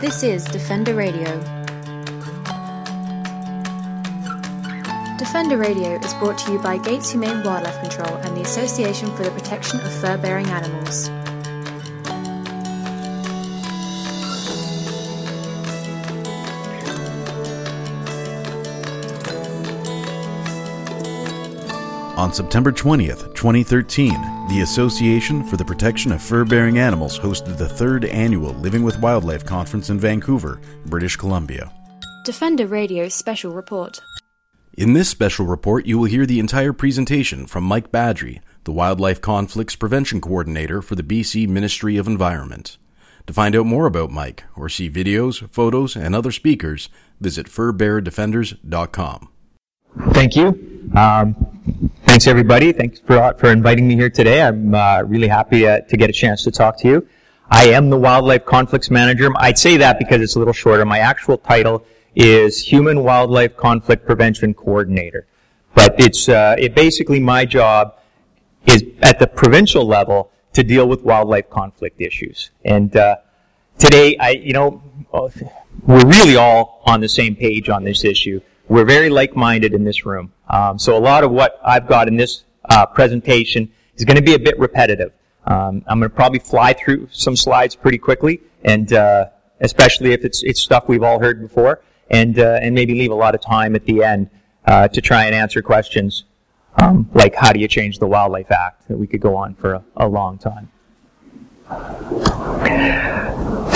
This is Defender Radio. Defender Radio is brought to you by Gates Humane Wildlife Control and the Association for the Protection of Fur Bearing Animals. On September 20th, 2013, the Association for the Protection of Fur Bearing Animals hosted the third annual Living with Wildlife Conference in Vancouver, British Columbia. Defender Radio Special Report. In this special report, you will hear the entire presentation from Mike Badry, the Wildlife Conflicts Prevention Coordinator for the BC Ministry of Environment. To find out more about Mike or see videos, photos, and other speakers, visit furbeardefenders.com. Thank you. Um, thanks, everybody. Thanks for, for inviting me here today. I'm uh, really happy uh, to get a chance to talk to you. I am the Wildlife Conflicts Manager. I'd say that because it's a little shorter. My actual title is Human Wildlife Conflict Prevention Coordinator. But it's uh, it basically my job is at the provincial level to deal with wildlife conflict issues. And uh, today, I you know we're really all on the same page on this issue. We're very like-minded in this room. Um, so a lot of what I've got in this uh, presentation is going to be a bit repetitive. Um, I'm going to probably fly through some slides pretty quickly, and uh, especially if it's it's stuff we've all heard before, and uh, and maybe leave a lot of time at the end uh, to try and answer questions um, like how do you change the Wildlife Act? We could go on for a, a long time.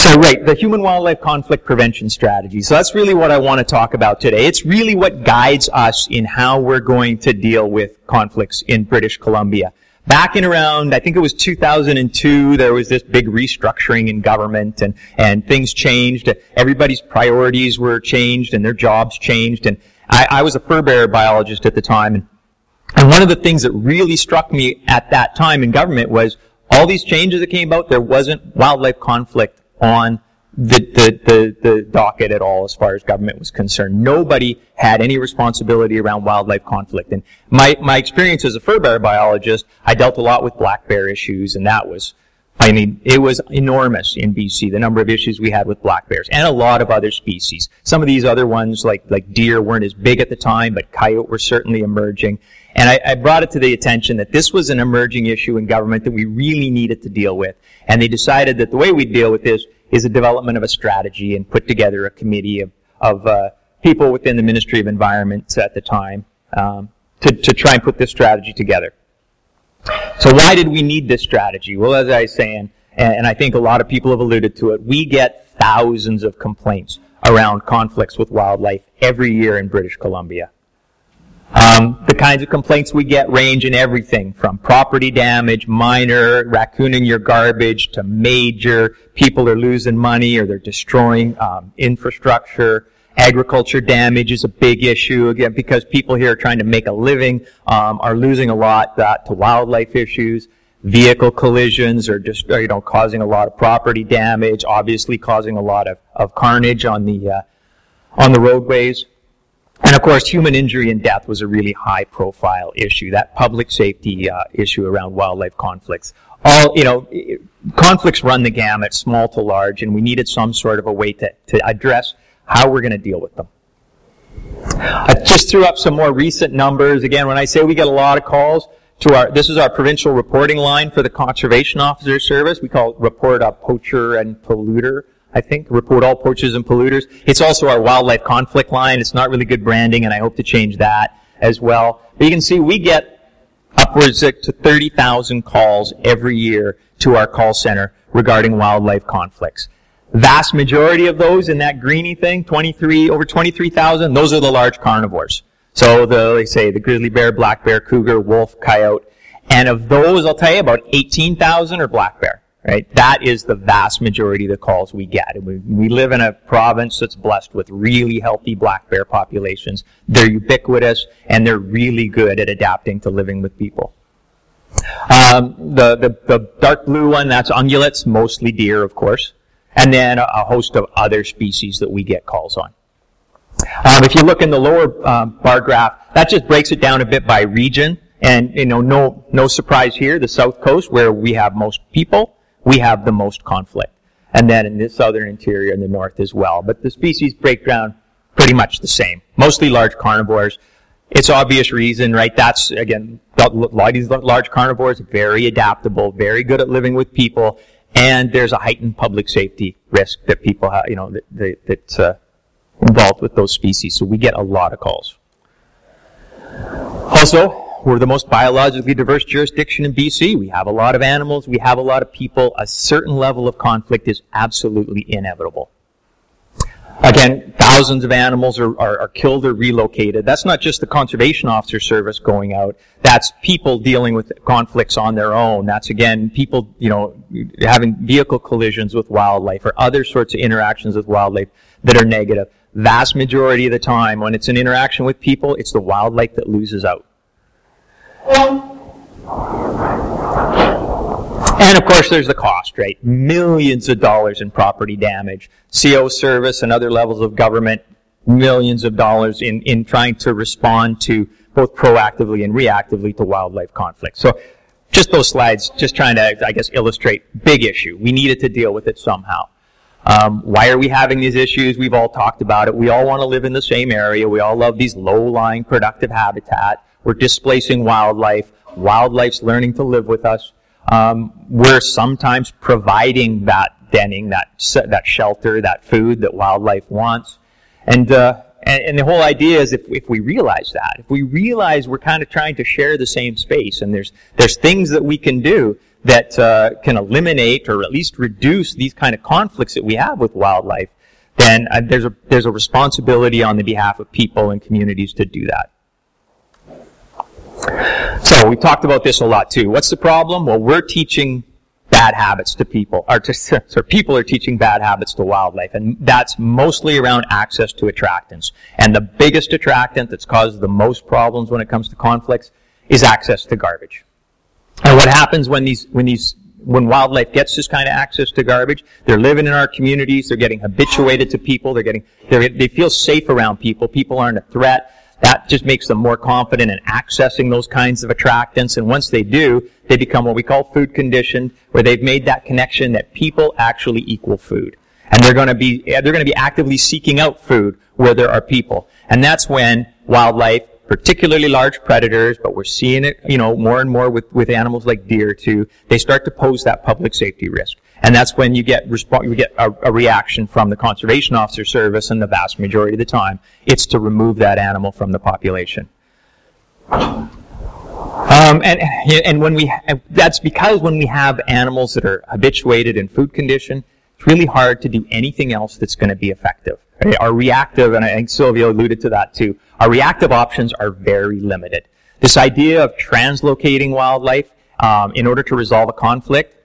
So, right, the human wildlife conflict prevention strategy. So that's really what I want to talk about today. It's really what guides us in how we're going to deal with conflicts in British Columbia. Back in around, I think it was 2002, there was this big restructuring in government and, and things changed. Everybody's priorities were changed and their jobs changed. And I, I was a fur bearer biologist at the time. And, and one of the things that really struck me at that time in government was all these changes that came about, there wasn't wildlife conflict on the, the, the, the, docket at all as far as government was concerned. Nobody had any responsibility around wildlife conflict. And my, my experience as a fur bear biologist, I dealt a lot with black bear issues, and that was, I mean, it was enormous in BC, the number of issues we had with black bears, and a lot of other species. Some of these other ones, like, like deer, weren't as big at the time, but coyote were certainly emerging. And I, I, brought it to the attention that this was an emerging issue in government that we really needed to deal with. And they decided that the way we deal with this is a development of a strategy and put together a committee of, of uh, people within the Ministry of Environment at the time um, to, to try and put this strategy together. So why did we need this strategy? Well, as I was saying, and, I think a lot of people have alluded to it, we get thousands of complaints around conflicts with wildlife every year in British Columbia. Um, the kinds of complaints we get range in everything from property damage, minor, raccooning your garbage, to major, people are losing money or they're destroying um, infrastructure. Agriculture damage is a big issue again because people here are trying to make a living, um, are losing a lot uh, to wildlife issues. Vehicle collisions are just you know causing a lot of property damage, obviously causing a lot of, of carnage on the uh, on the roadways. And of course, human injury and death was a really high profile issue, that public safety uh, issue around wildlife conflicts. All, you know, conflicts run the gamut, small to large, and we needed some sort of a way to, to address how we're going to deal with them. I just threw up some more recent numbers. Again, when I say we get a lot of calls to our, this is our provincial reporting line for the Conservation Officer Service. We call it Report a Poacher and Polluter I think, report all poachers and polluters. It's also our wildlife conflict line. It's not really good branding, and I hope to change that as well. But you can see we get upwards to 30,000 calls every year to our call center regarding wildlife conflicts. Vast majority of those in that greeny thing, 23, over 23,000, those are the large carnivores. So the, like say, the grizzly bear, black bear, cougar, wolf, coyote. And of those, I'll tell you, about 18,000 are black bear right? That is the vast majority of the calls we get. We, we live in a province that's blessed with really healthy black bear populations. They're ubiquitous and they're really good at adapting to living with people. Um, the, the, the dark blue one, that's ungulates, mostly deer, of course. And then a, host of other species that we get calls on. Um, if you look in the lower um, bar graph, that just breaks it down a bit by region. And, you know, no, no surprise here, the south coast where we have most people, we have the most conflict. and then in the southern interior and the north as well. But the species break down pretty much the same. Mostly large carnivores. It's obvious reason, right? That's, again, a lot of these large carnivores, very adaptable, very good at living with people, and there's a heightened public safety risk that people have, you know, that, that, that's uh, involved with those species. So we get a lot of calls. Also, we're the most biologically diverse jurisdiction in BC. We have a lot of animals, we have a lot of people. A certain level of conflict is absolutely inevitable. Again, thousands of animals are, are, are, killed or relocated. That's not just the conservation officer service going out. That's people dealing with conflicts on their own. That's again, people, you know, having vehicle collisions with wildlife or other sorts of interactions with wildlife that are negative. Vast majority of the time, when it's an interaction with people, it's the wildlife that loses out. And of course, there's the cost, right? Millions of dollars in property damage. CO service and other levels of government, millions of dollars in, in trying to respond to both proactively and reactively to wildlife conflict. So just those slides, just trying to, I guess, illustrate big issue. We needed to deal with it somehow. Um, why are we having these issues? We've all talked about it. We all want to live in the same area. We all love these low-lying productive habitat. We're displacing wildlife. Wildlife's learning to live with us. Um, we're sometimes providing that denning, that that shelter, that food that wildlife wants, and uh, and, and, the whole idea is if, if we realize that, if we realize we're kind of trying to share the same space, and there's there's things that we can do that uh, can eliminate or at least reduce these kind of conflicts that we have with wildlife, then uh, there's a there's a responsibility on the behalf of people and communities to do that. So we talked about this a lot too. What's the problem? Well, we're teaching bad habits to people, or to, so people are teaching bad habits to wildlife, and that's mostly around access to attractants. And the biggest attractant that's caused the most problems when it comes to conflicts is access to garbage. And what happens when these, when these, when wildlife gets this kind of access to garbage, they're living in our communities, they're getting habituated to people, they're getting, they're, they feel safe around people, people aren't a threat, that just makes them more confident in accessing those kinds of attractants. And once they do, they become what we call food conditioned, where they've made that connection that people actually equal food. And they're going to be, they're going to be actively seeking out food where there are people. And that's when wildlife, particularly large predators, but we're seeing it, you know, more and more with, with animals like deer too, they start to pose that public safety risk. And that's when you get resp- you get a, a, reaction from the conservation officer service, and the vast majority of the time, it's to remove that animal from the population. Um, and and when we that's because when we have animals that are habituated in food condition, it's really hard to do anything else that's going to be effective. Our reactive, and I think Sylvia alluded to that too. Our reactive options are very limited. This idea of translocating wildlife um, in order to resolve a conflict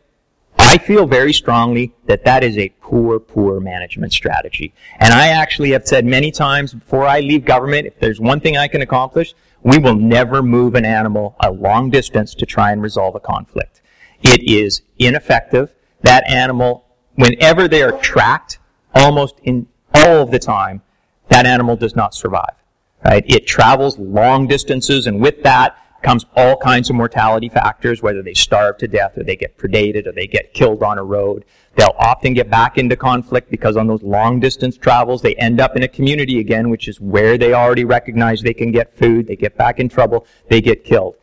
I feel very strongly that that is a poor, poor management strategy. And I actually have said many times before I leave government, if there's one thing I can accomplish, we will never move an animal a long distance to try and resolve a conflict. It is ineffective. That animal, whenever they are tracked, almost in all of the time, that animal does not survive. Right? It travels long distances, and with that, comes all kinds of mortality factors, whether they starve to death or they get predated or they get killed on a road. They'll often get back into conflict because on those long distance travels, they end up in a community again, which is where they already recognize they can get food. They get back in trouble. They get killed.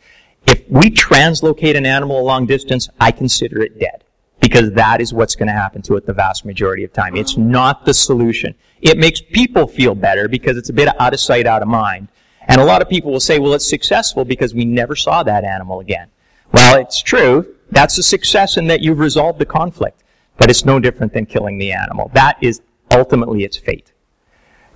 If we translocate an animal a long distance, I consider it dead because that is what's going to happen to it the vast majority of time. It's not the solution. It makes people feel better because it's a bit out of sight, out of mind. And a lot of people will say, well, it's successful because we never saw that animal again. Well, it's true. That's a success in that you've resolved the conflict. But it's no different than killing the animal. That is ultimately its fate.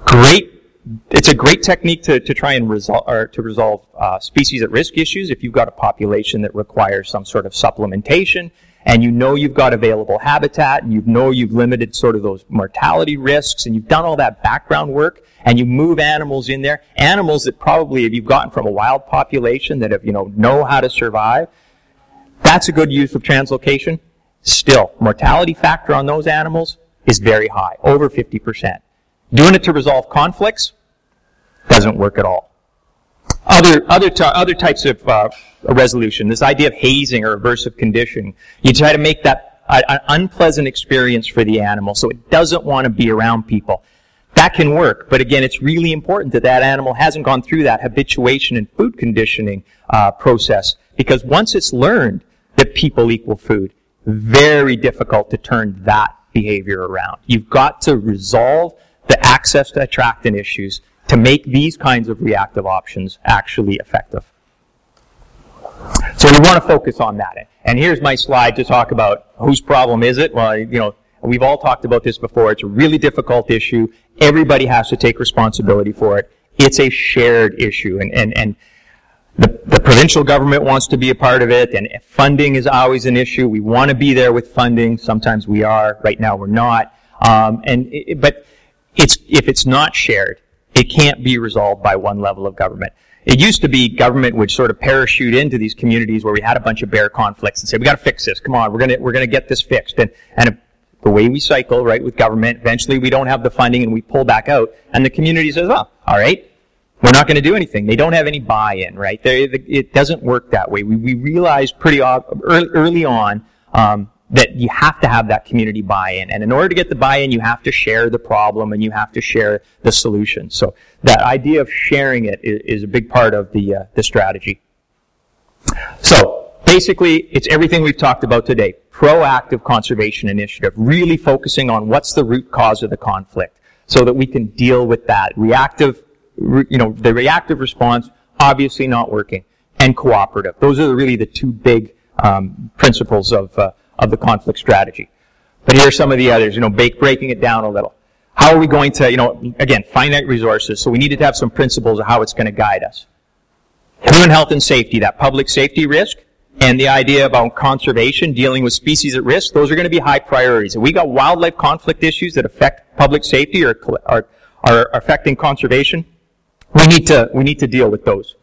Great. It's a great technique to, to try and resolve, or to resolve uh, species at risk issues if you've got a population that requires some sort of supplementation and you know you've got available habitat and you know you've limited sort of those mortality risks and you've done all that background work and you move animals in there, animals that probably if you've gotten from a wild population that have, you know, know how to survive, that's a good use of translocation. Still, mortality factor on those animals is very high, over 50%. Doing it to resolve conflicts doesn't work at all. Other, other, t- other types of uh, resolution, this idea of hazing or aversive conditioning, you try to make that a, an unpleasant experience for the animal, so it doesn't want to be around people. That can work, but again, it's really important that that animal hasn't gone through that habituation and food conditioning uh, process because once it's learned that people equal food, very difficult to turn that behavior around. You've got to resolve the access to attractant issues to make these kinds of reactive options actually effective. So we want to focus on that. And here's my slide to talk about whose problem is it? Well, you know, we've all talked about this before. It's a really difficult issue. Everybody has to take responsibility for it. It's a shared issue. And, and, and the, the provincial government wants to be a part of it, and funding is always an issue. We want to be there with funding. Sometimes we are. Right now, we're not. Um, and it, but it's if it's not shared, it can't be resolved by one level of government. It used to be government would sort of parachute into these communities where we had a bunch of bear conflicts and say, we got to fix this. Come on, we're gonna we're gonna get this fixed. And and the way we cycle, right, with government, eventually we don't have the funding and we pull back out, and the community says, well, all right, we're not going to do anything. They don't have any buy-in, right? They, it doesn't work that way. We, we realized pretty early on um, that you have to have that community buy-in. And in order to get the buy-in, you have to share the problem and you have to share the solution. So that idea of sharing it is, is a big part of the, uh, the strategy. So basically, it's everything we've talked about today. Proactive conservation initiative, really focusing on what's the root cause of the conflict so that we can deal with that. Reactive, you know, the reactive response, obviously not working. And cooperative. Those are really the two big um, principles of, uh, of the conflict strategy. But here are some of the others, you know, breaking it down a little. How are we going to, you know, again, finite resources, so we needed to have some principles of how it's going to guide us. Human health and safety, that public safety risk, and the idea about conservation, dealing with species at risk, those are going to be high priorities. If we got wildlife conflict issues that affect public safety or are, are affecting conservation, we need to, we need to deal with those.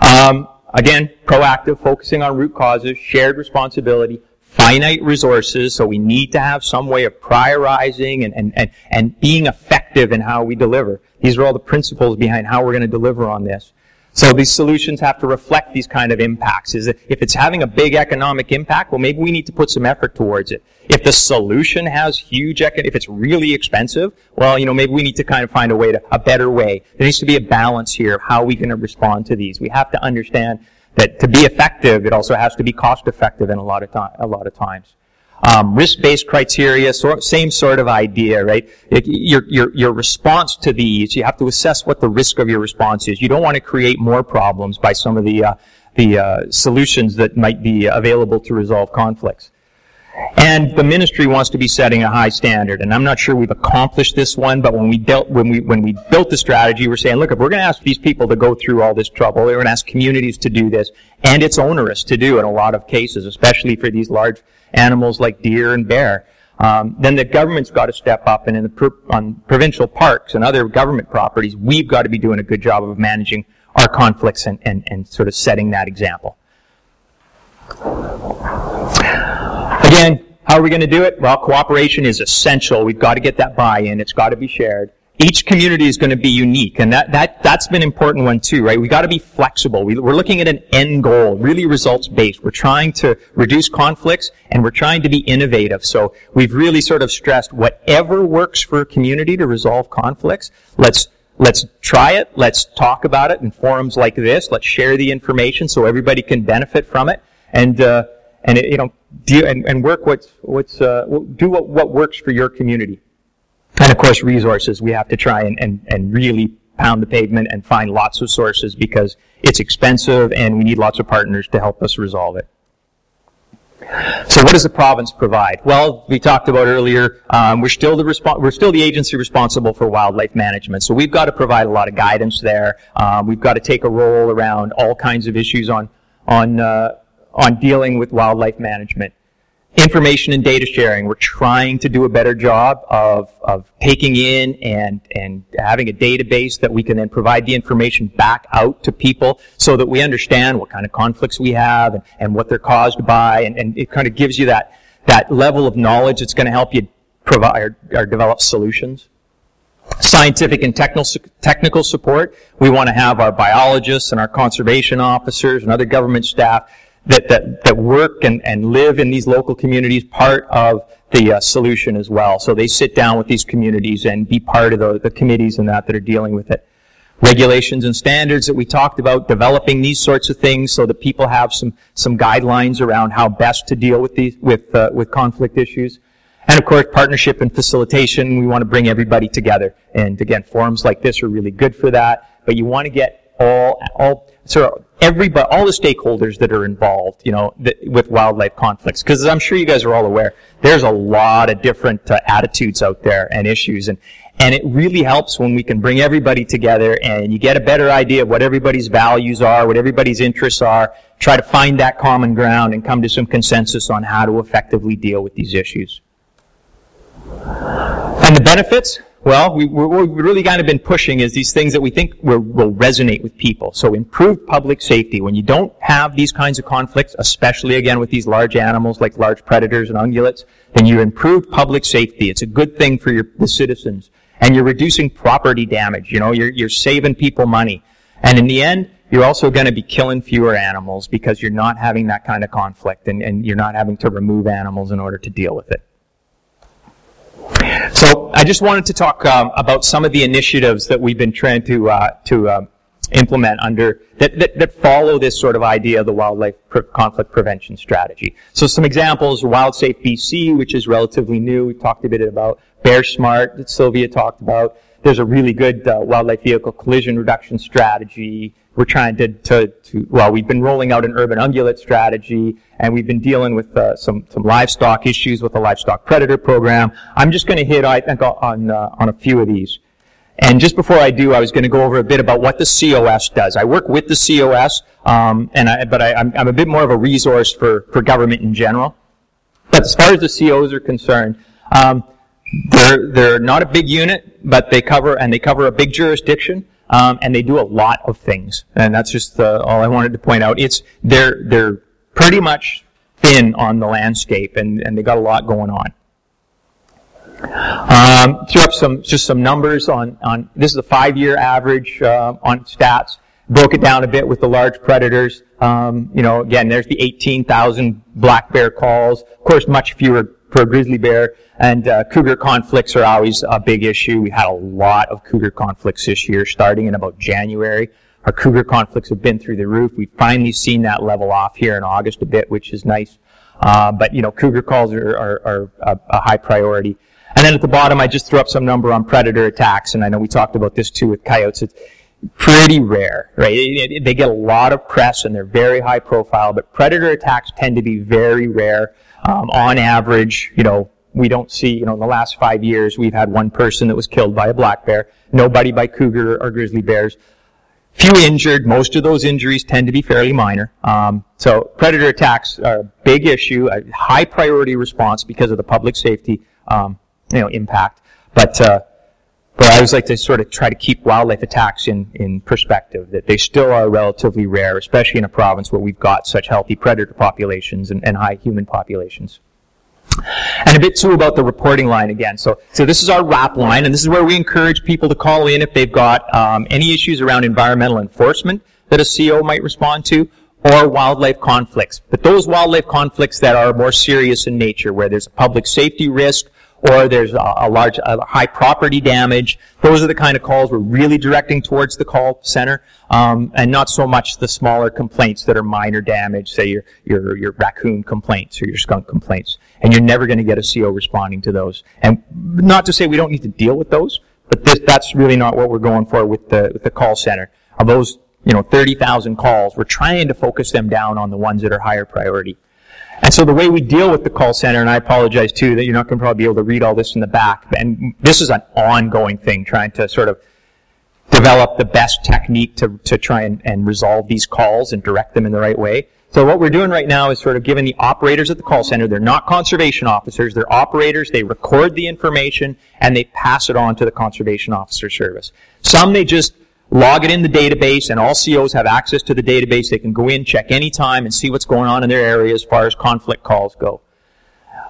Um, again, proactive, focusing on root causes, shared responsibility, finite resources, so we need to have some way of prioritizing and, and, and, and being effective in how we deliver. These are all the principles behind how we're going to deliver on this. So these solutions have to reflect these kind of impacts. Is if it's having a big economic impact, well, maybe we need to put some effort towards it. If the solution has huge, econ- if it's really expensive, well, you know, maybe we need to kind of find a way to, a better way. There needs to be a balance here of how we can respond to these. We have to understand that to be effective, it also has to be cost effective in a lot of time, a lot of times. Um, risk-based criteria, same sort of idea, right? It, your, your, your response to these, you have to assess what the risk of your response is. You don't want to create more problems by some of the, uh, the uh, solutions that might be available to resolve conflicts. And the ministry wants to be setting a high standard. And I'm not sure we've accomplished this one, but when we built, when we, when we built the strategy, we're saying, look, if we're going to ask these people to go through all this trouble, we're going to ask communities to do this, and it's onerous to do in a lot of cases, especially for these large animals like deer and bear. Um, then the government's got to step up, and in the on provincial parks and other government properties, we've got to be doing a good job of managing our conflicts and, and, and sort of setting that example. How are we going to do it? Well, cooperation is essential. We've got to get that buy-in. It's got to be shared. Each community is going to be unique, and that, that, that's been an important one too, right? We've got to be flexible. We, we're looking at an end goal, really results-based. We're trying to reduce conflicts, and we're trying to be innovative. So we've really sort of stressed whatever works for a community to resolve conflicts, let's Let's try it. Let's talk about it in forums like this. Let's share the information so everybody can benefit from it. And uh, and it, you know, do, and, and work what's, what's, uh, do what, what works for your community. And of course, resources. We have to try and, and, and really pound the pavement and find lots of sources because it's expensive and we need lots of partners to help us resolve it. So what does the province provide? Well, we talked about earlier, um, we're still the respo- we're still the agency responsible for wildlife management. So we've got to provide a lot of guidance there. Um, we've got to take a role around all kinds of issues on on uh, on dealing with wildlife management. Information and data sharing. We're trying to do a better job of, of taking in and, and having a database that we can then provide the information back out to people so that we understand what kind of conflicts we have and, and what they're caused by. And, and it kind of gives you that, that level of knowledge that's going to help you provide or, or develop solutions scientific and technical support. We want to have our biologists and our conservation officers and other government staff that, that, that work and, and live in these local communities part of the uh, solution as well. So they sit down with these communities and be part of the, the committees and that that are dealing with it. Regulations and standards that we talked about, developing these sorts of things so that people have some, some guidelines around how best to deal with these, with, uh, with conflict issues. And of course, partnership and facilitation, we want to bring everybody together. And again, forums like this are really good for that, but you want to get all, all, so everybody, all the stakeholders that are involved, you know, with wildlife conflicts. Because I'm sure you guys are all aware, there's a lot of different uh, attitudes out there and issues, and and it really helps when we can bring everybody together and you get a better idea of what everybody's values are, what everybody's interests are, try to find that common ground and come to some consensus on how to effectively deal with these issues. And the benefits? Well, we, we've really kind of been pushing is these things that we think will, will resonate with people. So improved public safety. When you don't have these kinds of conflicts, especially again with these large animals like large predators and ungulates, then you improve public safety. It's a good thing for your, the citizens. And you're reducing property damage. You know, you're, you're saving people money. And in the end, you're also going to be killing fewer animals because you're not having that kind of conflict and, and you're not having to remove animals in order to deal with it. So I just wanted to talk um, about some of the initiatives that we've been trying to uh, to uh, implement under that, that, that, follow this sort of idea of the wildlife pre- conflict prevention strategy. So some examples: WildSafe BC, which is relatively new. We talked a bit about Bear Smart that Sylvia talked about. There's a really good uh, wildlife vehicle collision reduction strategy. We're trying to, to, to, well, we've been rolling out an urban ungulate strategy, and we've been dealing with uh, some, some livestock issues with the livestock predator program. I'm just going to hit, I think, on, uh, on a few of these. And just before I do, I was going to go over a bit about what the COS does. I work with the COS, um, and I, but I, am a bit more of a resource for, for government in general. But as far as the COs are concerned, um, they're, they're not a big unit, but they cover, and they cover a big jurisdiction. Um, and they do a lot of things, and that's just uh, all I wanted to point out. It's they're they're pretty much thin on the landscape, and, and they got a lot going on. Um, threw up some just some numbers on on this is a five year average uh, on stats. Broke it down a bit with the large predators. Um, you know, again, there's the 18,000 black bear calls. Of course, much fewer for grizzly bear. And uh, cougar conflicts are always a big issue. We had a lot of cougar conflicts this year, starting in about January. Our cougar conflicts have been through the roof. We've finally seen that level off here in August a bit, which is nice. Uh, but you know, cougar calls are, are, are a, a, high priority. And then at the bottom, I just threw up some number on predator attacks, and I know we talked about this too with coyotes. It's pretty rare, right? They get a lot of press and they're very high profile, but predator attacks tend to be very rare. Um, on average, you know, we don't see, you know, in the last five years, we've had one person that was killed by a black bear, nobody by cougar or grizzly bears. Few injured. Most of those injuries tend to be fairly minor. Um, so predator attacks are a big issue, a high priority response because of the public safety, um, you know, impact. But uh, I always like to sort of try to keep wildlife attacks in, in perspective, that they still are relatively rare, especially in a province where we've got such healthy predator populations and, and high human populations. And a bit too about the reporting line again. So, so this is our RAP line, and this is where we encourage people to call in if they've got um, any issues around environmental enforcement that a CO might respond to, or wildlife conflicts. But those wildlife conflicts that are more serious in nature, where there's a public safety risk, or there's a, a large, a high property damage. Those are the kind of calls we're really directing towards the call center, um, and not so much the smaller complaints that are minor damage, say your your your raccoon complaints or your skunk complaints. And you're never going to get a CO responding to those. And not to say we don't need to deal with those, but this, that's really not what we're going for with the with the call center. Of those, you know, 30,000 calls, we're trying to focus them down on the ones that are higher priority. And so the way we deal with the call center, and I apologize too that you're not going to probably be able to read all this in the back, and this is an ongoing thing, trying to sort of develop the best technique to, to try and, and resolve these calls and direct them in the right way. So what we're doing right now is sort of giving the operators at the call center, they're not conservation officers, they're operators, they record the information, and they pass it on to the conservation officer service. Some they just log it in the database, and all COs have access to the database. They can go in, check any time, and see what's going on in their area as far as conflict calls go.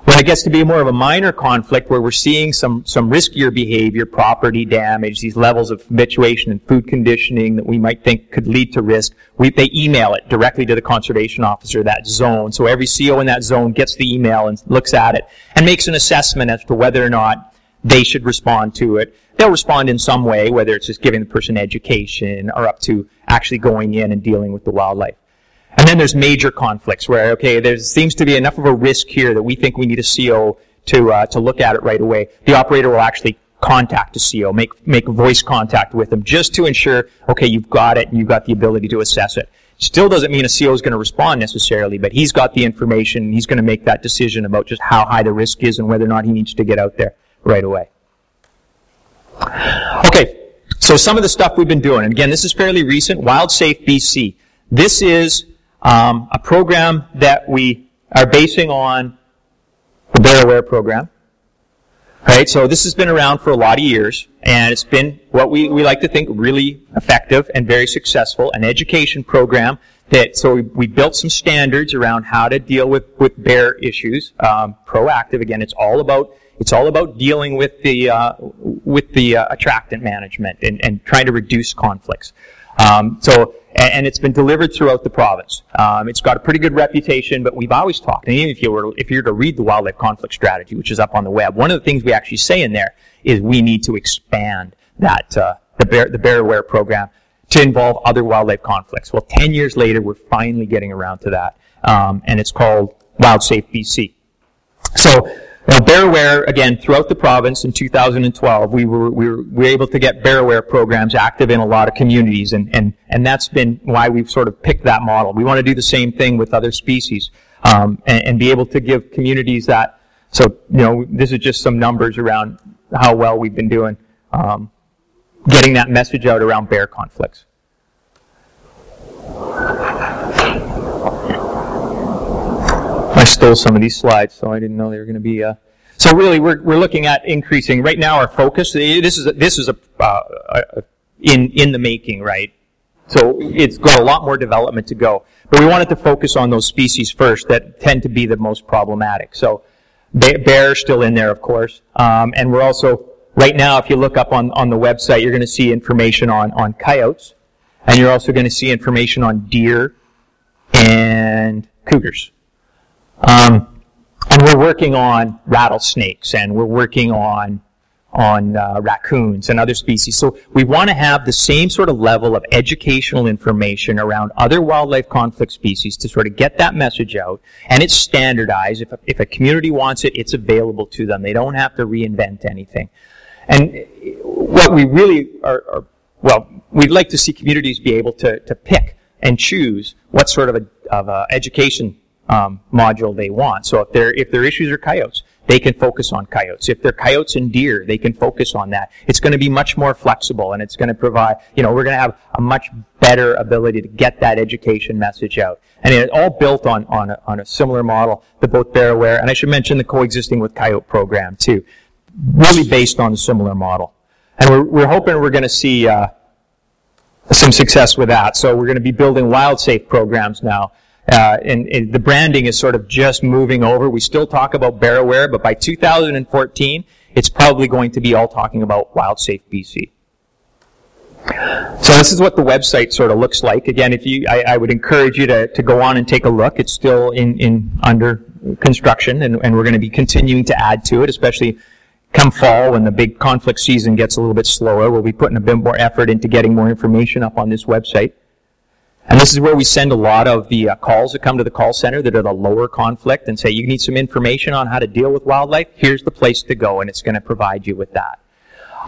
When it gets to be more of a minor conflict where we're seeing some, some riskier behavior, property damage, these levels of habituation and food conditioning that we might think could lead to risk, we, they email it directly to the conservation officer, that zone. So every CO in that zone gets the email and looks at it and makes an assessment as to whether or not they should respond to it. They'll respond in some way, whether it's just giving the person education or up to actually going in and dealing with the wildlife. And then there's major conflicts where, okay, there seems to be enough of a risk here that we think we need a CO to, uh, to look at it right away. The operator will actually contact a CO, make, make voice contact with them just to ensure, okay, you've got it and you've got the ability to assess it. Still doesn't mean a CO is going to respond necessarily, but he's got the information and he's going to make that decision about just how high the risk is and whether or not he needs to get out there right away. Okay, so some of the stuff we've been doing, and again, this is fairly recent, WildSafe BC. This is um, a program that we are basing on the Bear Aware program. Right, so this has been around for a lot of years, and it's been what we, we like to think really effective and very successful, an education program that, so we, we built some standards around how to deal with, with bear issues, um, proactive, again, it's all about, it's all about dealing with the, uh, with the uh, attractant management and, and trying to reduce conflicts. Um, so and it's been delivered throughout the province. Um, it's got a pretty good reputation, but we've always talked. And even if you were, if you were to read the wildlife conflict strategy, which is up on the web, one of the things we actually say in there is we need to expand that uh, the bear the bear aware program to involve other wildlife conflicts. Well, ten years later, we're finally getting around to that, um, and it's called WildSafe BC. So now, Bear Aware, again, throughout the province in 2012, we were, we were, we were able to get Bear Aware programs active in a lot of communities, and, and, and that's been why we've sort of picked that model. We want to do the same thing with other species, um, and, and be able to give communities that. So, you know, this is just some numbers around how well we've been doing, um, getting that message out around bear conflicts. I stole some of these slides, so I didn't know they were going to be. Uh, so really, we're, we're looking at increasing right now our focus. This is this is a, uh, in in the making, right? So it's got a lot more development to go, but we wanted to focus on those species first that tend to be the most problematic. So bear still in there, of course, um, and we're also right now. If you look up on on the website, you're going to see information on on coyotes, and you're also going to see information on deer and cougars. Um, and we're working on rattlesnakes and we're working on on uh, raccoons and other species. So we want to have the same sort of level of educational information around other wildlife conflict species to sort of get that message out. And it's standardized. If a, if a community wants it, it's available to them. They don't have to reinvent anything. And what we really are, are well, we'd like to see communities be able to, to pick and choose what sort of a, of a education um, module they want. So if their if their issues are coyotes, they can focus on coyotes. If they're coyotes and deer, they can focus on that. It's going to be much more flexible, and it's going to provide. You know, we're going to have a much better ability to get that education message out, and it's all built on on a, on a similar model that both Bear Aware and I should mention the coexisting with coyote program too, really based on a similar model. And we're we're hoping we're going to see. Uh, some success with that. So we're going to be building wild safe programs now uh, and, and, the branding is sort of just moving over. We still talk about Bear Aware, but by 2014, it's probably going to be all talking about WildSafe BC. So this is what the website sort of looks like. Again, if you, I, I, would encourage you to, to go on and take a look. It's still in, in under construction, and, and we're going to be continuing to add to it, especially come fall when the big conflict season gets a little bit slower. We'll be putting a bit more effort into getting more information up on this website. And this is where we send a lot of the uh, calls that come to the call center that are the lower conflict and say, you need some information on how to deal with wildlife. Here's the place to go, and it's going to provide you with that.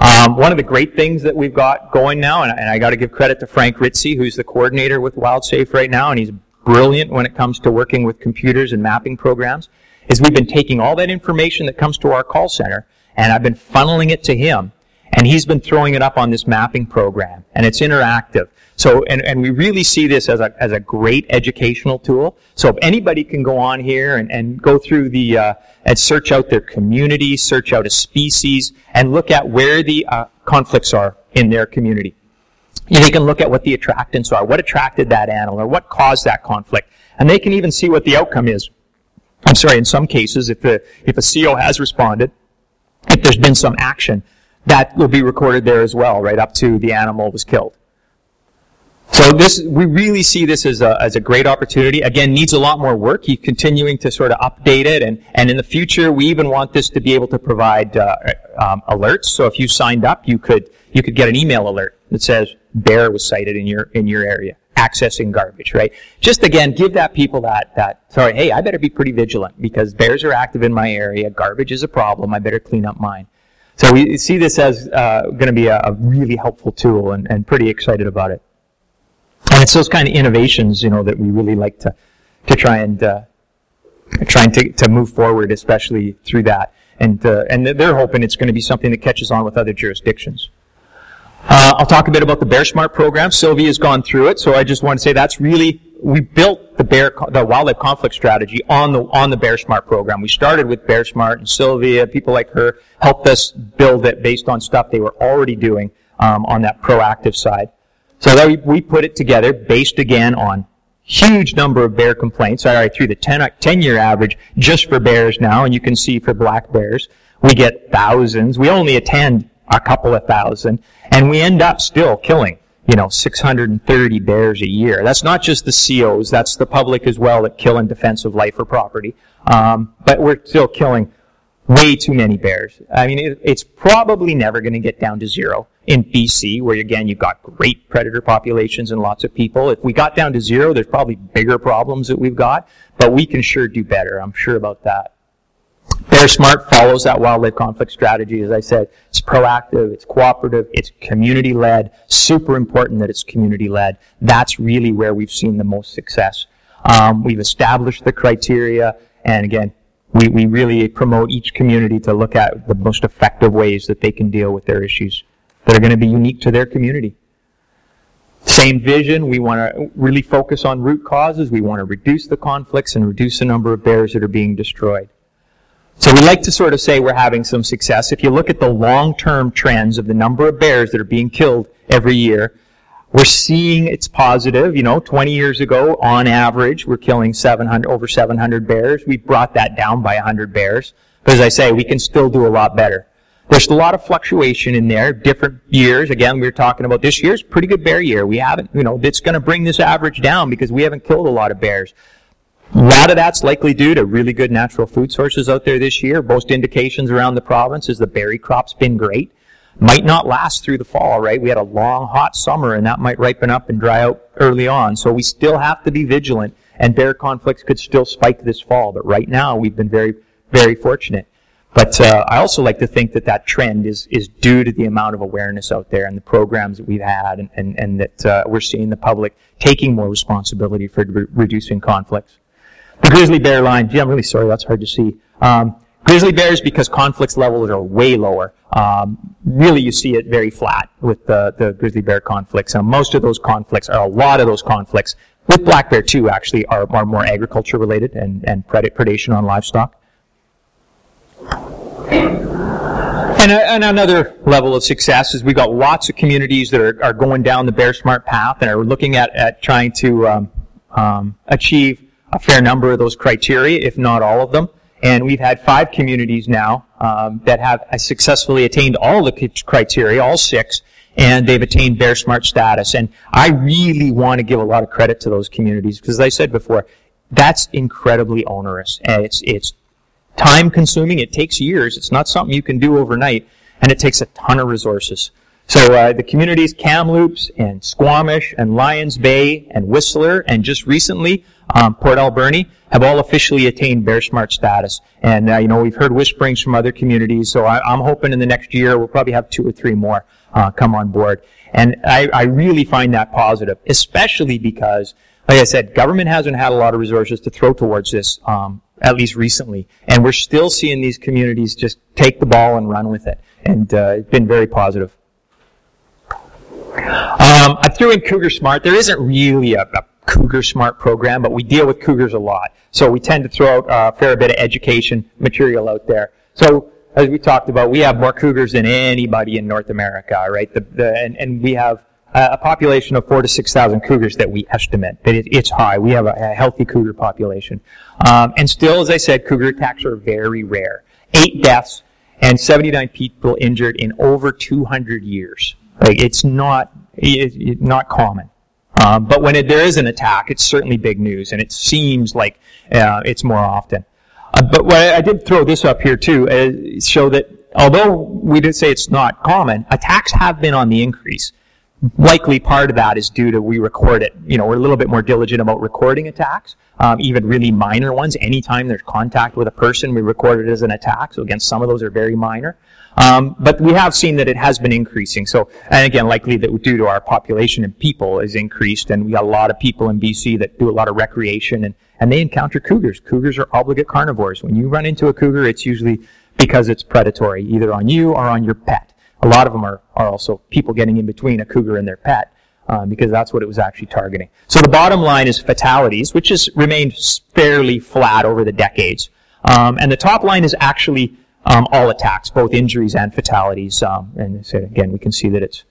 Um, one of the great things that we've got going now, and, and I got to give credit to Frank Ritcey, who's the coordinator with WildSafe right now, and he's brilliant when it comes to working with computers and mapping programs, is we've been taking all that information that comes to our call center, and I've been funneling it to him, and he's been throwing it up on this mapping program, and it's interactive. So, and, and we really see this as a, as a great educational tool. So if anybody can go on here and, and go through the, uh, and search out their community, search out a species, and look at where the uh, conflicts are in their community. They can look at what the attractants are, what attracted that animal, or what caused that conflict. And they can even see what the outcome is I'm sorry, in some cases, if the if a CO has responded, if there's been some action, that will be recorded there as well, right up to the animal was killed. So this, we really see this as a, as a great opportunity. Again, needs a lot more work. He's continuing to sort of update it, and, and in the future, we even want this to be able to provide uh, um, alerts. So if you signed up, you could you could get an email alert that says bear was sighted in your in your area, accessing garbage. Right? Just again, give that people that that sorry, hey, I better be pretty vigilant because bears are active in my area. Garbage is a problem. I better clean up mine. So we see this as uh, going to be a, a really helpful tool, and, and pretty excited about it. And it's those kind of innovations, you know, that we really like to, to try and, uh, trying to, to move forward, especially through that. And, uh, and they're hoping it's going to be something that catches on with other jurisdictions. Uh, I'll talk a bit about the Bear Smart program. Sylvia has gone through it, so I just want to say that's really we built the bear the wildlife conflict strategy on the on the Bear Smart program. We started with Bear Smart, and Sylvia, people like her, helped us build it based on stuff they were already doing um, on that proactive side. So that we, we put it together based again on huge number of bear complaints. Right, through the 10, 10 year average just for bears now, and you can see for black bears, we get thousands. We only attend a couple of thousand, and we end up still killing, you know, 630 bears a year. That's not just the COs, that's the public as well that kill in defense of life or property. Um, but we're still killing way too many bears. I mean, it, it's probably never going to get down to zero in BC, where again you've got great predator populations and lots of people. If we got down to zero, there's probably bigger problems that we've got, but we can sure do better. I'm sure about that. Bear Smart follows that wildlife conflict strategy. As I said, it's proactive, it's cooperative, it's community led. Super important that it's community led. That's really where we've seen the most success. Um, we've established the criteria, and again, we, we really promote each community to look at the most effective ways that they can deal with their issues that are going to be unique to their community. Same vision, we want to really focus on root causes. We want to reduce the conflicts and reduce the number of bears that are being destroyed. So we like to sort of say we're having some success. If you look at the long-term trends of the number of bears that are being killed every year, we're seeing it's positive. You know, 20 years ago, on average, we're killing 700, over 700 bears. We've brought that down by 100 bears. But as I say, we can still do a lot better. There's a lot of fluctuation in there, different years. Again, we were talking about this year's pretty good bear year. We haven't, you know, it's going to bring this average down because we haven't killed a lot of bears. A lot of that's likely due to really good natural food sources out there this year. Most indications around the province is the berry crop's been great. Might not last through the fall, right? We had a long, hot summer and that might ripen up and dry out early on. So we still have to be vigilant and bear conflicts could still spike this fall. But right now we've been very, very fortunate. But uh, I also like to think that that trend is, is due to the amount of awareness out there and the programs that we've had and, and, and that uh, we're seeing the public taking more responsibility for re- reducing conflicts. The grizzly bear line, gee, I'm really sorry, that's hard to see. Um, grizzly bears, because conflicts levels are way lower, um, really you see it very flat with the, the grizzly bear conflicts. And most of those conflicts, or a lot of those conflicts, with black bear too, actually, are, are more agriculture related and, and predation on livestock. And, and, another level of success is we've got lots of communities that are, are going down the Bear Smart path and are looking at, at trying to um, um, achieve a fair number of those criteria, if not all of them. And we've had five communities now um, that have successfully attained all the criteria, all six, and they've attained Bear Smart status. And I really want to give a lot of credit to those communities because, as I said before, that's incredibly onerous. And it's it's time consuming. It takes years. It's not something you can do overnight, and it takes a ton of resources. So uh, the communities Kamloops and Squamish and Lions Bay and Whistler and just recently um, Port Alberni have all officially attained Bear Smart status. And uh, you know we've heard whisperings from other communities. So I, am hoping in the next year we'll probably have two or three more uh, come on board. And I, I really find that positive, especially because, like I said, government hasn't had a lot of resources to throw towards this um, at least recently. And we're still seeing these communities just take the ball and run with it. And uh, it's been very positive. Um, I threw in Cougar Smart. There isn't really a, a, Cougar Smart program, but we deal with cougars a lot. So we tend to throw out a fair bit of education material out there. So as we talked about, we have more cougars than anybody in North America, right? The, the, and, and we have a population of four to 6,000 cougars that we estimate. It, it's high. We have a, a healthy cougar population. Um, and still, as I said, cougar attacks are very rare. Eight deaths and 79 people injured in over 200 years. Like, it's not, it, not common. Um, but when it, there is an attack, it's certainly big news, and it seems like uh, it's more often. Uh, but what I, I, did throw this up here too, uh, show that although we did say it's not common, attacks have been on the increase. Likely part of that is due to we record it. You know, we're a little bit more diligent about recording attacks, um, even really minor ones. Anytime there's contact with a person, we record it as an attack. So again, some of those are very minor. Um, but we have seen that it has been increasing. So, and again, likely that due to our population and people is increased, and we got a lot of people in BC that do a lot of recreation, and, and they encounter cougars. Cougars are obligate carnivores. When you run into a cougar, it's usually because it's predatory, either on you or on your pet. A lot of them are, are also people getting in between a cougar and their pet. Um, because that's what it was actually targeting. So the bottom line is fatalities, which has remained fairly flat over the decades. Um, and the top line is actually um, all attacks, both injuries and fatalities. Um, and so again, we can see that it's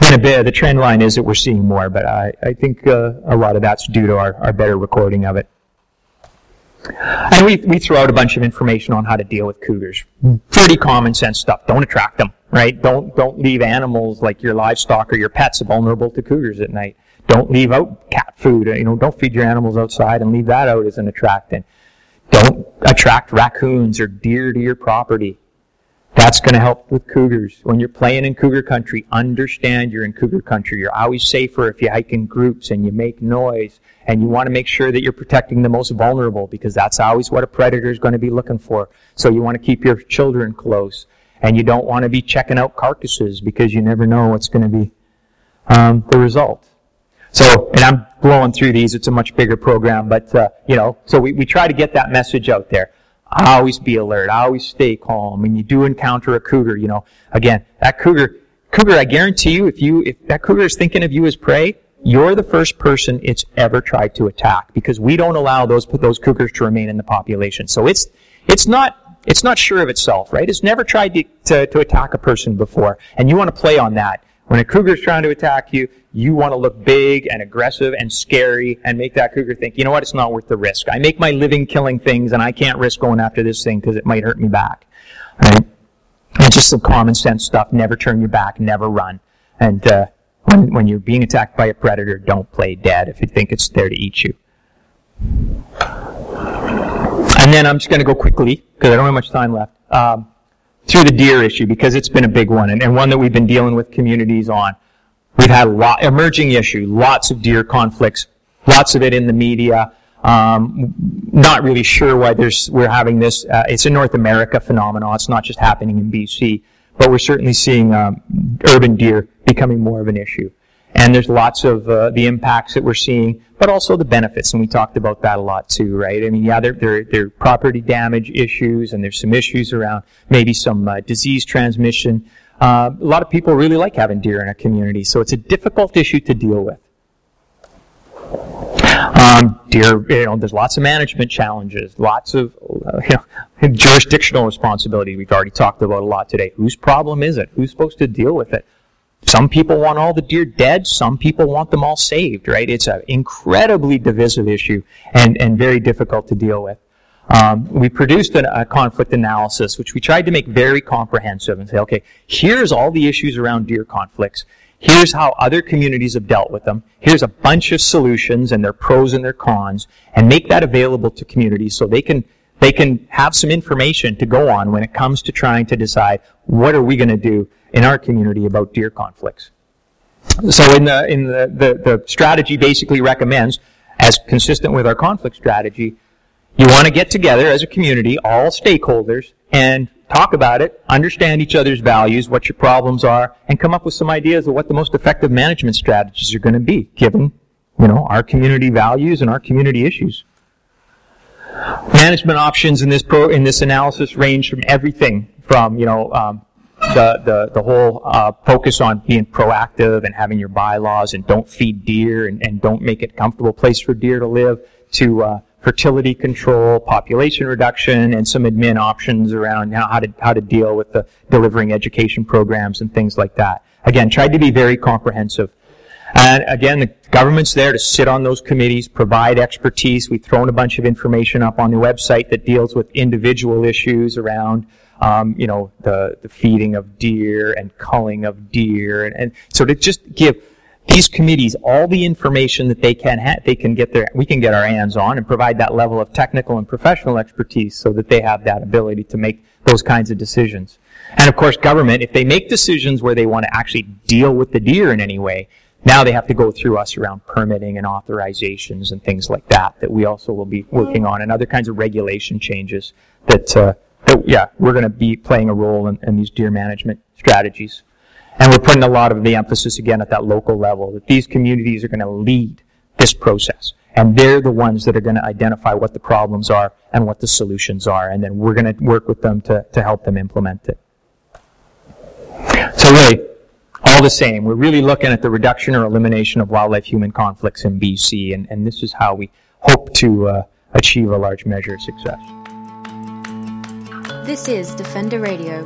been a bit, the trend line is that we're seeing more, but I, I think uh, a lot of that's due to our, our better recording of it. And we, we throw out a bunch of information on how to deal with cougars. Pretty common sense stuff. Don't attract them, right? Don't, don't leave animals like your livestock or your pets vulnerable to cougars at night. Don't leave out cat food. You know, don't feed your animals outside and leave that out as an attractant. Don't attract raccoons or deer to your property. That's going to help with cougars. When you're playing in cougar country, understand you're in cougar country. You're always safer if you hike in groups and you make noise. And you want to make sure that you're protecting the most vulnerable because that's always what a predator is going to be looking for. So you want to keep your children close. And you don't want to be checking out carcasses because you never know what's going to be um, the result. So, and I'm blowing through these. It's a much bigger program, but, uh, you know, so we, we try to get that message out there. I Always be alert. I Always stay calm. When you do encounter a cougar, you know, again, that cougar, cougar, I guarantee you, if you, if that cougar is thinking of you as prey, you're the first person it's ever tried to attack because we don't allow those, those cougars to remain in the population. So it's, it's not, it's not sure of itself, right? It's never tried to, to, to attack a person before. And you want to play on that. When a cougar is trying to attack you, you want to look big and aggressive and scary and make that cougar think, you know what, it's not worth the risk. I make my living killing things and I can't risk going after this thing because it might hurt me back. Right? And just some common sense stuff. Never turn your back, never run. And uh, when, when you're being attacked by a predator, don't play dead if you think it's there to eat you. And then I'm just going to go quickly because I don't have much time left. Um, through the deer issue because it's been a big one and, and one that we've been dealing with communities on. We've had a lot, emerging issue, lots of deer conflicts, lots of it in the media. Um, not really sure why there's, we're having this. Uh, it's a North America phenomenon. It's not just happening in BC, but we're certainly seeing um, urban deer becoming more of an issue. And there's lots of uh, the impacts that we're seeing, but also the benefits, and we talked about that a lot too, right? I mean, yeah, there there, there are property damage issues, and there's some issues around maybe some uh, disease transmission. Uh, a lot of people really like having deer in a community, so it's a difficult issue to deal with. Um, deer, you know, there's lots of management challenges, lots of uh, you know, jurisdictional responsibility. We've already talked about a lot today. Whose problem is it? Who's supposed to deal with it? Some people want all the deer dead. Some people want them all saved, right? It's an incredibly divisive issue and, and very difficult to deal with. Um, we produced a, a, conflict analysis, which we tried to make very comprehensive and say, okay, here's all the issues around deer conflicts. Here's how other communities have dealt with them. Here's a bunch of solutions and their pros and their cons, and make that available to communities so they can they can have some information to go on when it comes to trying to decide what are we going to do in our community about deer conflicts. So in the in the, the, the strategy basically recommends, as consistent with our conflict strategy, you want to get together as a community, all stakeholders, and talk about it, understand each other's values, what your problems are, and come up with some ideas of what the most effective management strategies are going to be, given, you know, our community values and our community issues. Management options in this pro, in this analysis range from everything from, you know, um, the, the, the whole uh, focus on being proactive and having your bylaws and don't feed deer and, and don't make it a comfortable place for deer to live to uh, fertility control, population reduction, and some admin options around how, to, how to deal with the delivering education programs and things like that. Again, tried to be very comprehensive. And again, the government's there to sit on those committees, provide expertise. We've thrown a bunch of information up on the website that deals with individual issues around, um, you know, the, the feeding of deer and culling of deer. And, and so to just give these committees all the information that they can ha- they can get their we can get our hands on and provide that level of technical and professional expertise so that they have that ability to make those kinds of decisions. And of course, government, if they make decisions where they want to actually deal with the deer in any way, now they have to go through us around permitting and authorizations and things like that that we also will be working on and other kinds of regulation changes that, uh, that yeah, we're going to be playing a role in, in these deer management strategies. And we're putting a lot of the emphasis again at that local level that these communities are going to lead this process. And they're the ones that are going to identify what the problems are and what the solutions are. And then we're going to work with them to, to help them implement it. So really, all the same, we're really looking at the reduction or elimination of wildlife-human conflicts in BC, and, and this is how we hope to uh, achieve a large measure of success. This is Defender Radio